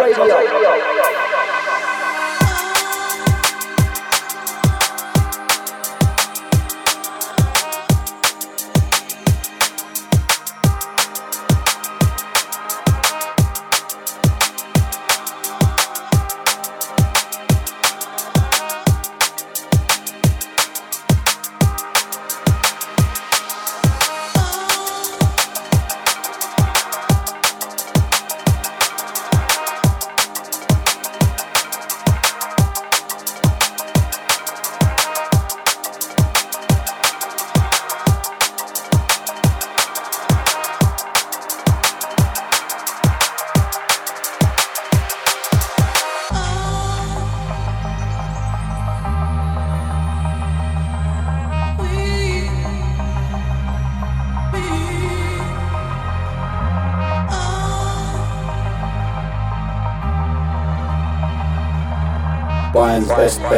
Radio.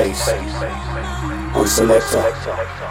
Bass on Selector,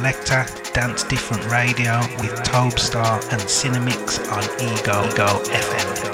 Selector Dance Different Radio with Tobestar and Cinemix on Ego, Ego FM.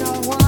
don't want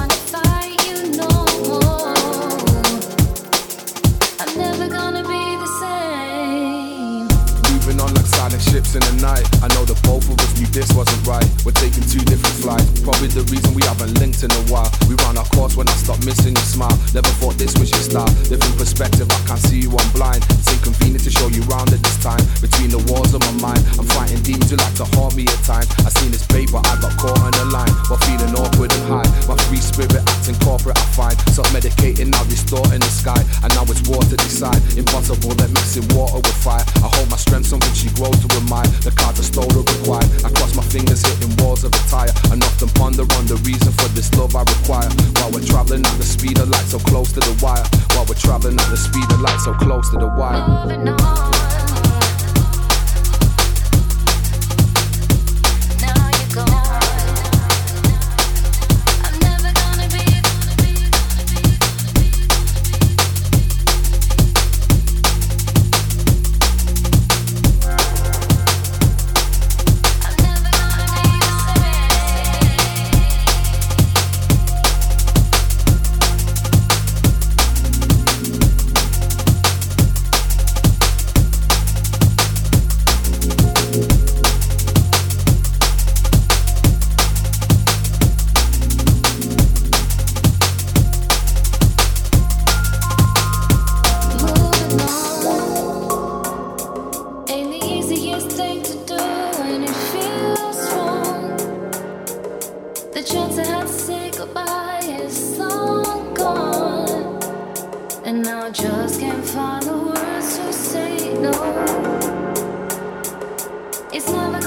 We're taking two different flights. Probably the reason we haven't linked in a while. We run our course when I stop missing your smile. Never thought this was your style. Different perspective, I can't see you, I'm blind. It's inconvenient to show you round at this time. Between the walls of my mind, I'm fighting demons who like to haunt me at times. I seen this paper, I got caught on the line while feeling awkward and high. My free spirit acting corporate, I find. Self medicating, now distorting the sky. And now it's war to decide. Impossible that mixing water with fire. I hold my strength, something she grows to admire. The cards are stolen, required. I cross my fingers, hitting walls of a tire. And often ponder on the reason for this love I require. While we're traveling at the speed of light, so close to the wire. While we're traveling at the speed of light, so close to the wire. И снова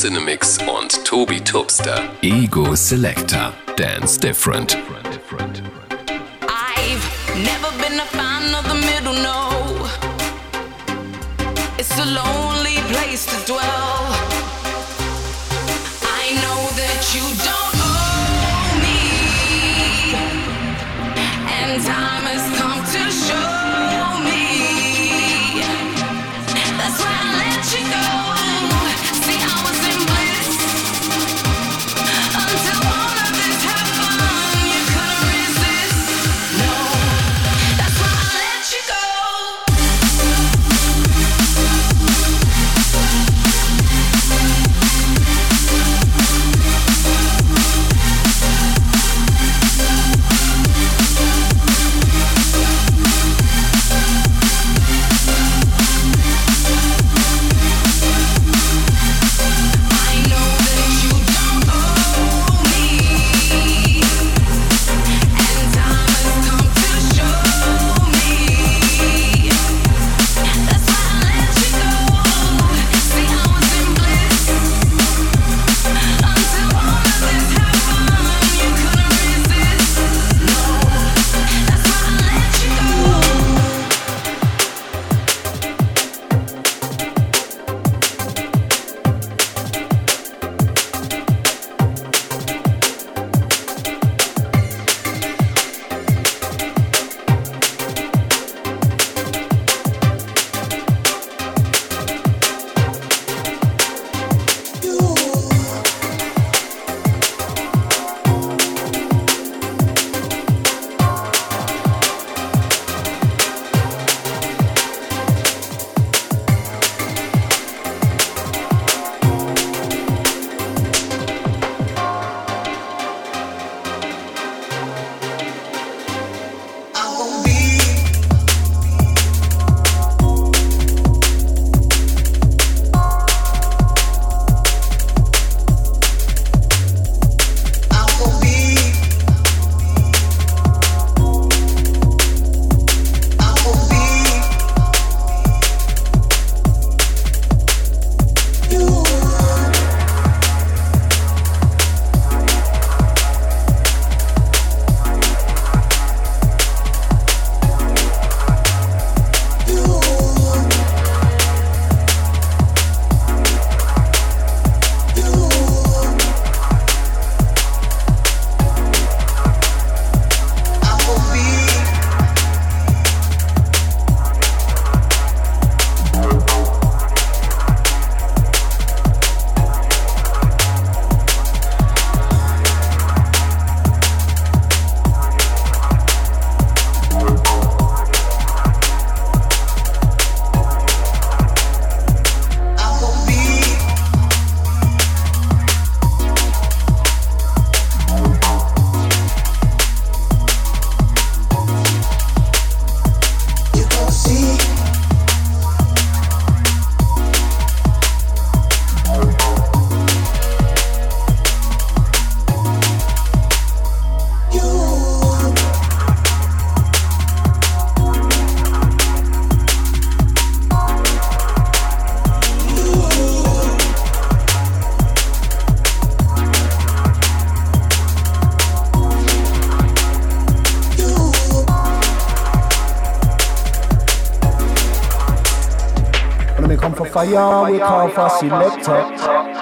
Cinemix und Tobi Tubster. Ego Selector. Dance different. I've never been a fan of the middle, no. It's a lonely place to dwell. fire, we call for selector.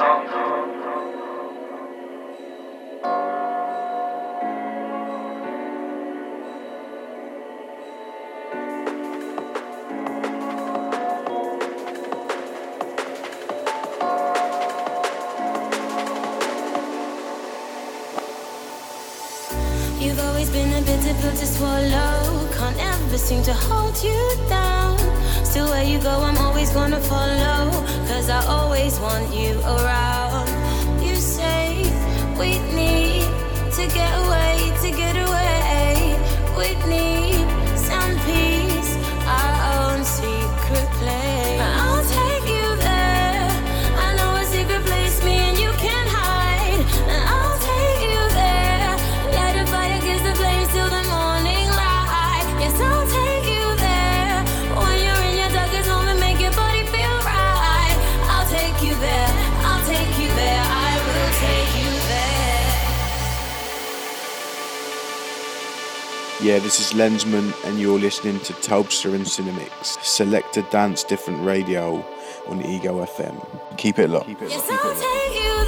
Lensman, and you're listening to Tobster and Cinemix. Selector dance different radio on Ego FM. Keep it locked. Keep it locked. DJ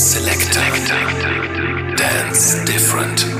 Selector. Dance different.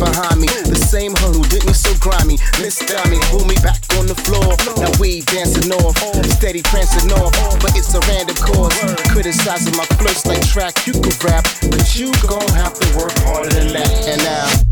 same hun who did me so grimy. Miss me, pull me back on the floor. Now we dancing off, steady prancing off, but it's a random cause. Criticizing my flirts like track, you can rap, but you gon' have to work harder than that. And now.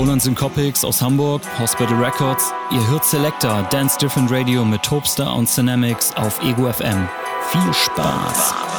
Roland Syncopics aus Hamburg, Hospital Records. Ihr hört Selector, Dance Different Radio mit Topstar und Dynamics auf Ego FM. Viel Spaß!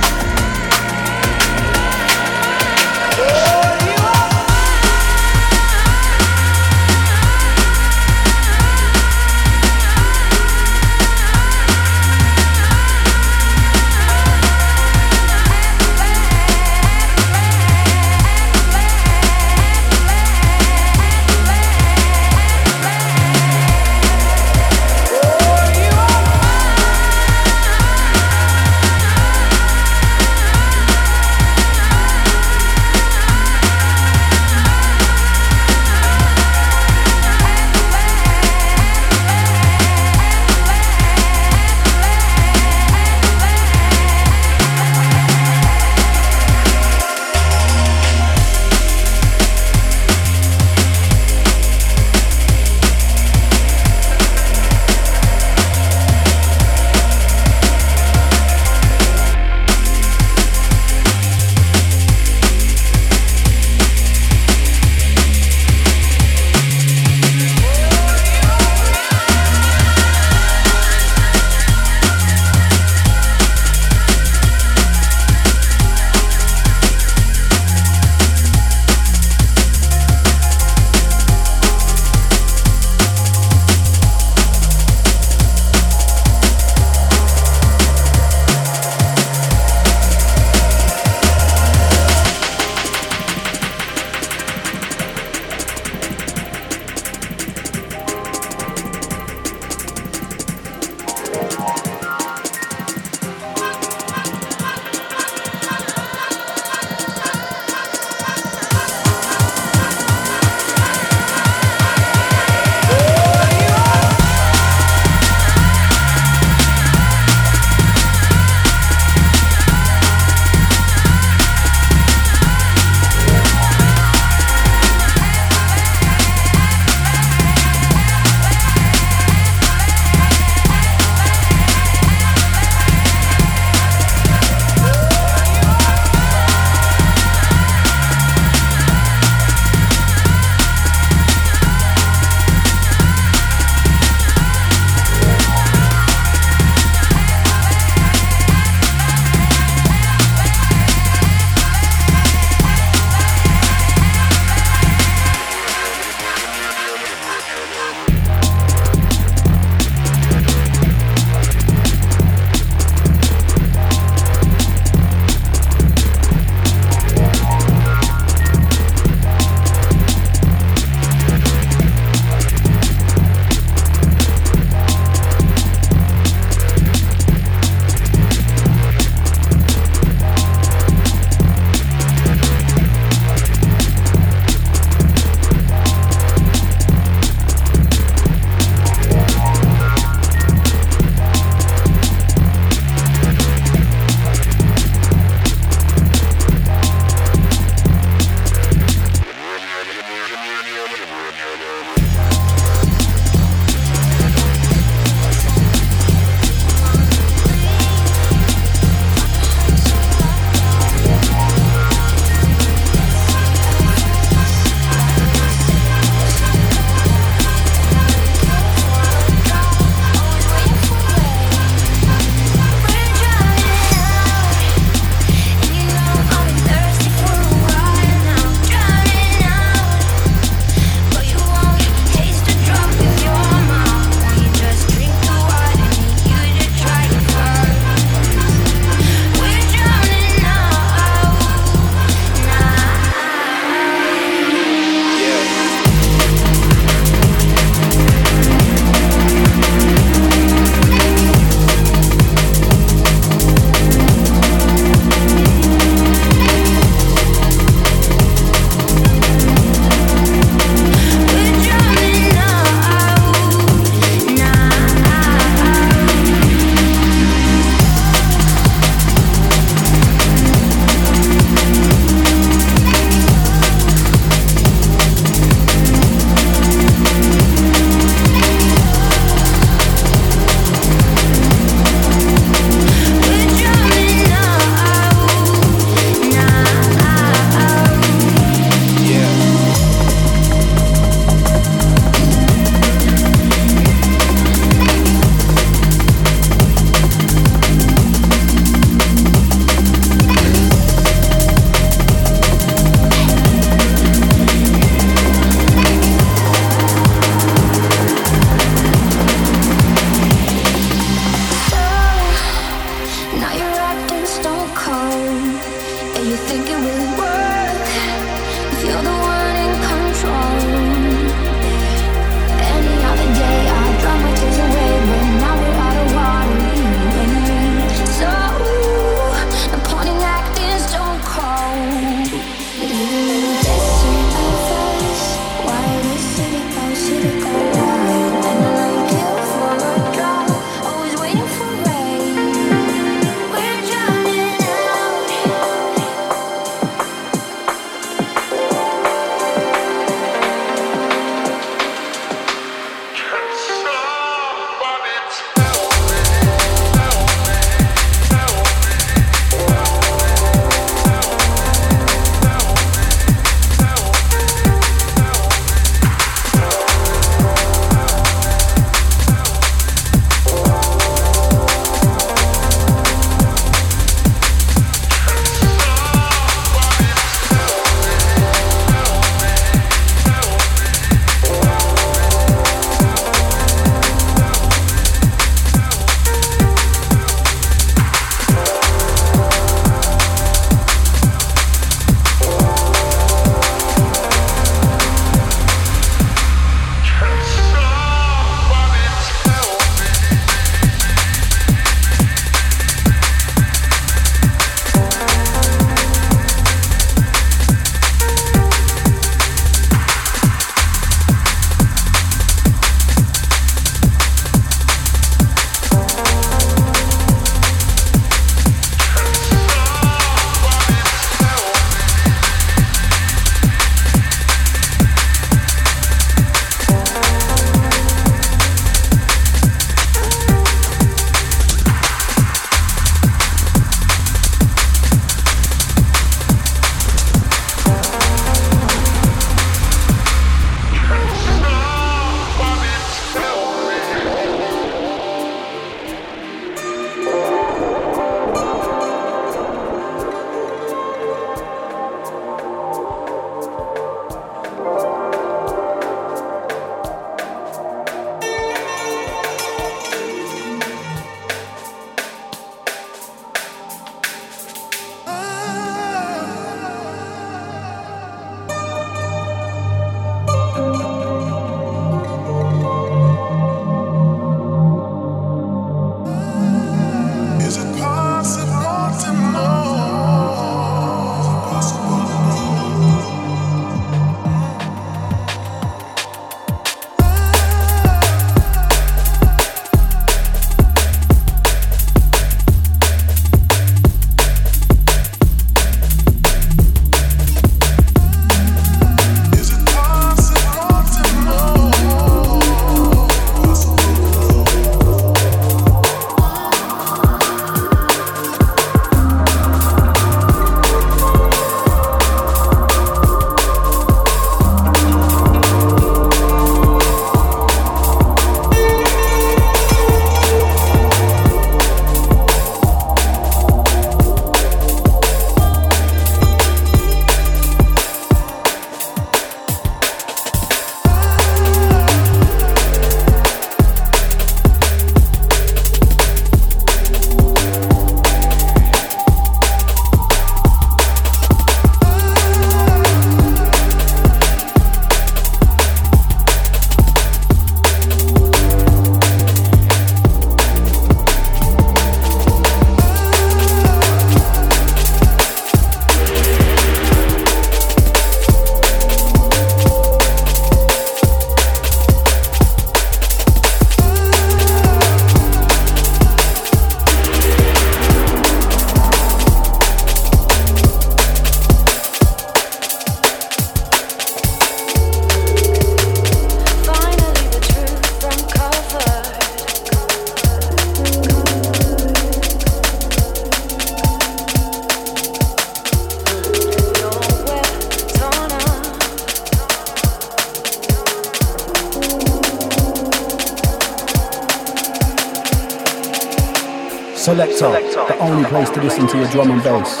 Selector, the only place to listen to your drum and bass.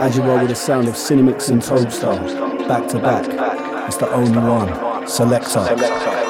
As you roll with the sound of Cinemix and Tobestar, back to back. It's the only one. Selector.